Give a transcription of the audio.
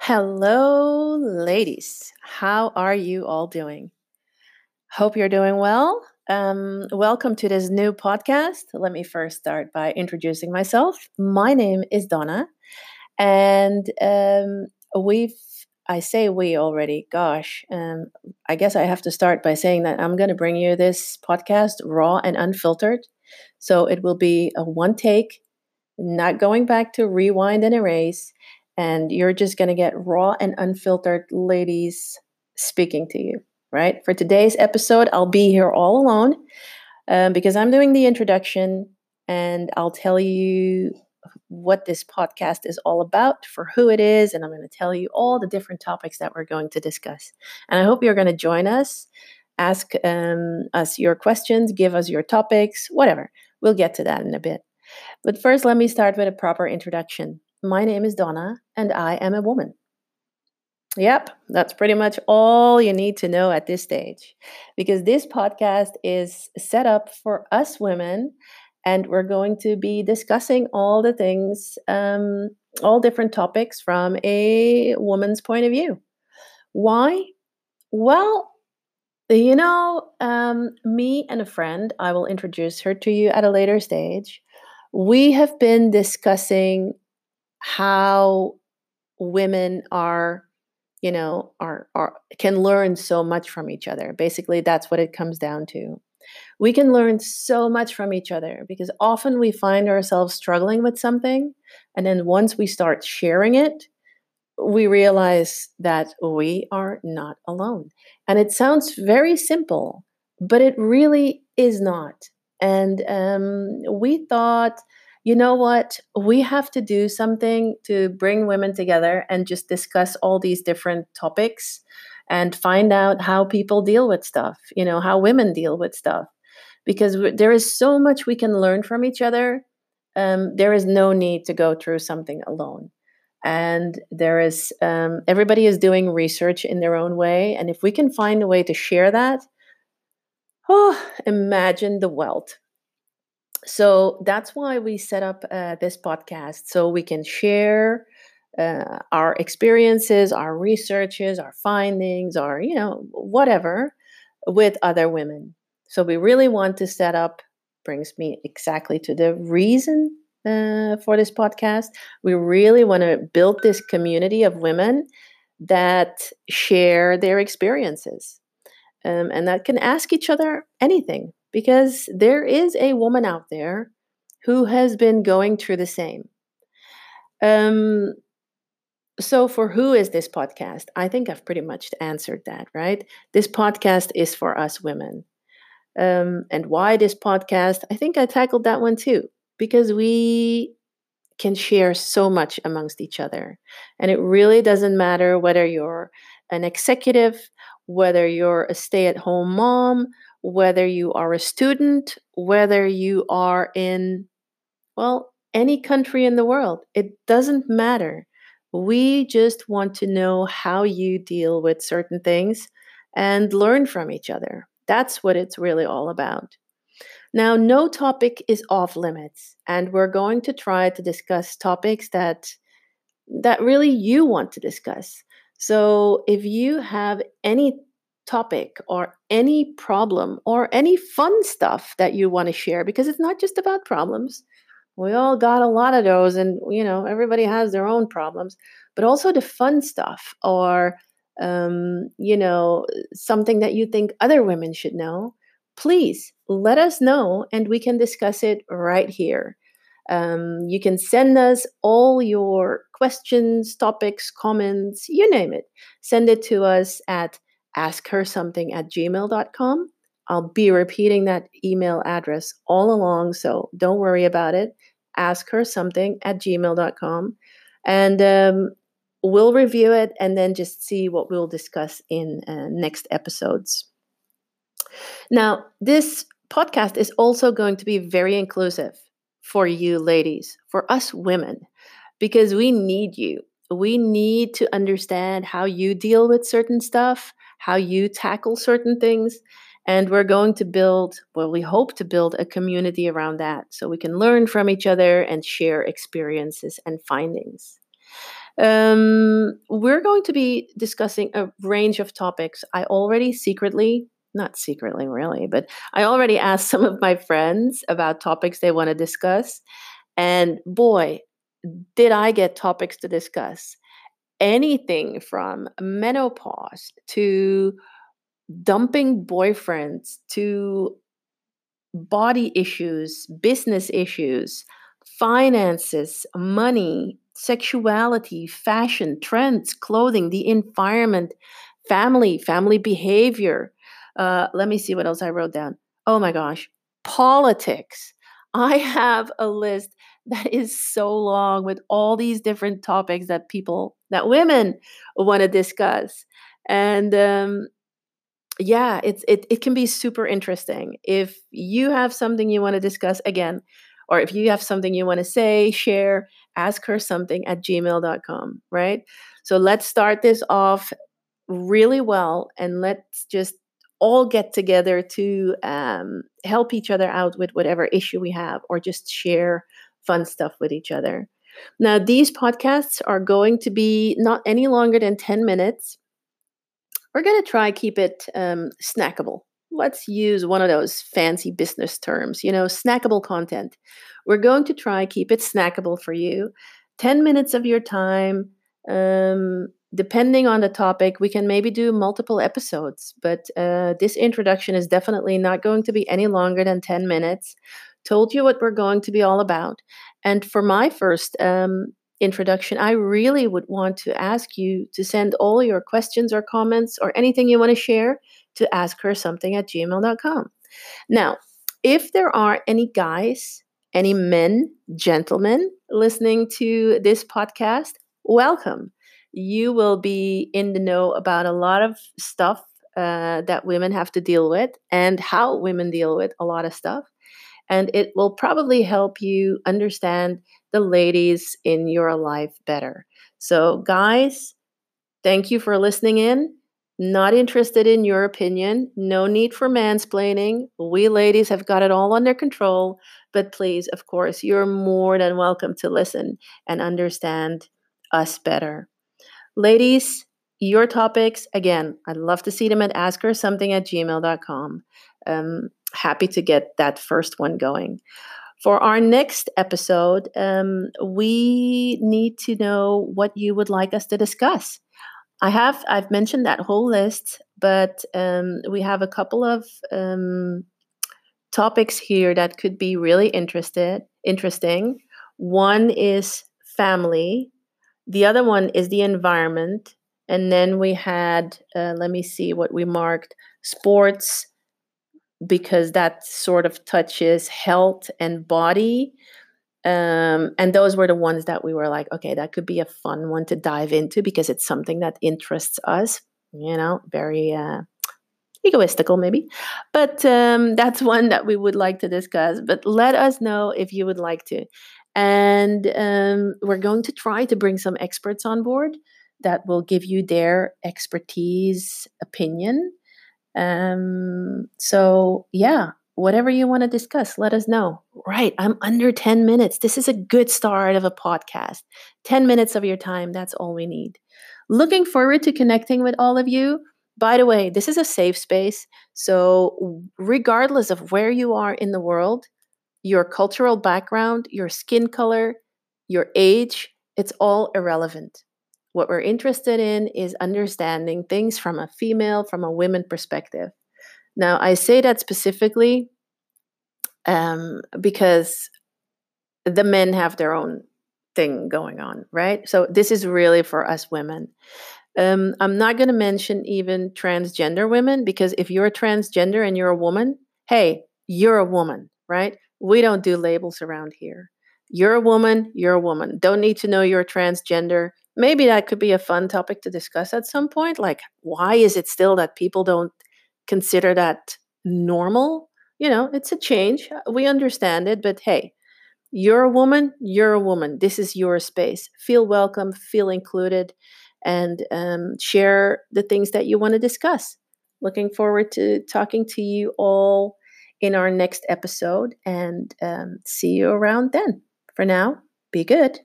Hello, ladies. How are you all doing? Hope you're doing well. Um, welcome to this new podcast. Let me first start by introducing myself. My name is Donna, and um, we've I say we already. Gosh, um, I guess I have to start by saying that I'm going to bring you this podcast raw and unfiltered. So it will be a one take, not going back to rewind and erase and you're just going to get raw and unfiltered ladies speaking to you, right? For today's episode, I'll be here all alone um, because I'm doing the introduction and I'll tell you what this podcast is all about, for who it is, and I'm going to tell you all the different topics that we're going to discuss. And I hope you're going to join us, ask um, us your questions, give us your topics, whatever. We'll get to that in a bit. But first, let me start with a proper introduction. My name is Donna, and I am a woman. Yep, that's pretty much all you need to know at this stage because this podcast is set up for us women, and we're going to be discussing all the things, um, all different topics from a woman's point of view. Why? Well, you know, um, me and a friend, I will introduce her to you at a later stage. We have been discussing how women are you know are are can learn so much from each other. Basically that's what it comes down to. We can learn so much from each other because often we find ourselves struggling with something and then once we start sharing it we realize that we are not alone. And it sounds very simple but it really is not. And um, we thought you know what? We have to do something to bring women together and just discuss all these different topics and find out how people deal with stuff, you know, how women deal with stuff. Because there is so much we can learn from each other. Um, there is no need to go through something alone. And there is, um, everybody is doing research in their own way. And if we can find a way to share that, oh, imagine the wealth so that's why we set up uh, this podcast so we can share uh, our experiences our researches our findings our you know whatever with other women. So we really want to set up brings me exactly to the reason uh, for this podcast. We really want to build this community of women that share their experiences um, and that can ask each other anything because there is a woman out there who has been going through the same. Um, so, for who is this podcast? I think I've pretty much answered that, right? This podcast is for us women. Um, and why this podcast? I think I tackled that one too, because we can share so much amongst each other. And it really doesn't matter whether you're an executive, whether you're a stay at home mom, whether you are a student, whether you are in, well, any country in the world. It doesn't matter. We just want to know how you deal with certain things and learn from each other. That's what it's really all about. Now, no topic is off limits, and we're going to try to discuss topics that that really you want to discuss. So, if you have any topic or any problem or any fun stuff that you want to share because it's not just about problems. We all got a lot of those and you know everybody has their own problems, but also the fun stuff or um, you know something that you think other women should know. Please let us know and we can discuss it right here. Um, you can send us all your questions, topics, comments, you name it. Send it to us at ask her something at gmail.com. I'll be repeating that email address all along, so don't worry about it. Ask her something at gmail.com. And um, we'll review it and then just see what we'll discuss in uh, next episodes. Now, this podcast is also going to be very inclusive for you ladies, for us women, because we need you. We need to understand how you deal with certain stuff how you tackle certain things. And we're going to build, well, we hope to build a community around that so we can learn from each other and share experiences and findings. Um, we're going to be discussing a range of topics. I already secretly, not secretly really, but I already asked some of my friends about topics they want to discuss. And boy, did I get topics to discuss. Anything from menopause to dumping boyfriends to body issues, business issues, finances, money, sexuality, fashion, trends, clothing, the environment, family, family behavior. Uh, let me see what else I wrote down. Oh my gosh, politics. I have a list that is so long with all these different topics that people, that women want to discuss. And um, yeah, it's it it can be super interesting. If you have something you want to discuss again, or if you have something you want to say, share, ask her something at gmail.com, right? So let's start this off really well and let's just all get together to um, help each other out with whatever issue we have or just share fun stuff with each other. Now, these podcasts are going to be not any longer than 10 minutes we're going to try keep it um, snackable. Let's use one of those fancy business terms, you know, snackable content. We're going to try keep it snackable for you. 10 minutes of your time. Um, depending on the topic, we can maybe do multiple episodes, but uh, this introduction is definitely not going to be any longer than 10 minutes. Told you what we're going to be all about. And for my first um, introduction, I really would want to ask you to send all your questions or comments or anything you want to share to ask her something at gmail.com. Now, if there are any guys, any men, gentlemen listening to this podcast, welcome. You will be in the know about a lot of stuff uh, that women have to deal with and how women deal with a lot of stuff. And it will probably help you understand the ladies in your life better. So, guys, thank you for listening in. Not interested in your opinion. No need for mansplaining. We ladies have got it all under control. But please, of course, you're more than welcome to listen and understand us better. Ladies, your topics, again, I'd love to see them at askersomething at gmail.com. Um, happy to get that first one going. For our next episode, um, we need to know what you would like us to discuss. I have I've mentioned that whole list, but um, we have a couple of um, topics here that could be really interested interesting. One is family, the other one is the environment, and then we had uh, let me see what we marked: sports, because that sort of touches health and body. Um, and those were the ones that we were like, okay, that could be a fun one to dive into because it's something that interests us, you know, very uh, egoistical maybe. But um, that's one that we would like to discuss. But let us know if you would like to. And um, we're going to try to bring some experts on board that will give you their expertise opinion um, so, yeah, whatever you want to discuss, let us know. Right, I'm under 10 minutes. This is a good start of a podcast. 10 minutes of your time, that's all we need. Looking forward to connecting with all of you. By the way, this is a safe space. So, regardless of where you are in the world, your cultural background, your skin color, your age, it's all irrelevant. What we're interested in is understanding things from a female, from a women perspective. Now, I say that specifically um, because the men have their own thing going on, right? So this is really for us women. Um, I'm not going to mention even transgender women because if you're transgender and you're a woman, hey, you're a woman, right? We don't do labels around here. You're a woman, you're a woman. Don't need to know you're transgender maybe that could be a fun topic to discuss at some point. Like, why is it still that people don't consider that normal? You know, it's a change. Uh, we understand it, but hey, you're a woman, you're a woman. This is your space. Feel welcome, feel included, and um, share the things that you want to discuss. Looking forward to talking to you all in our next episode and um, see you around then. For now, be good.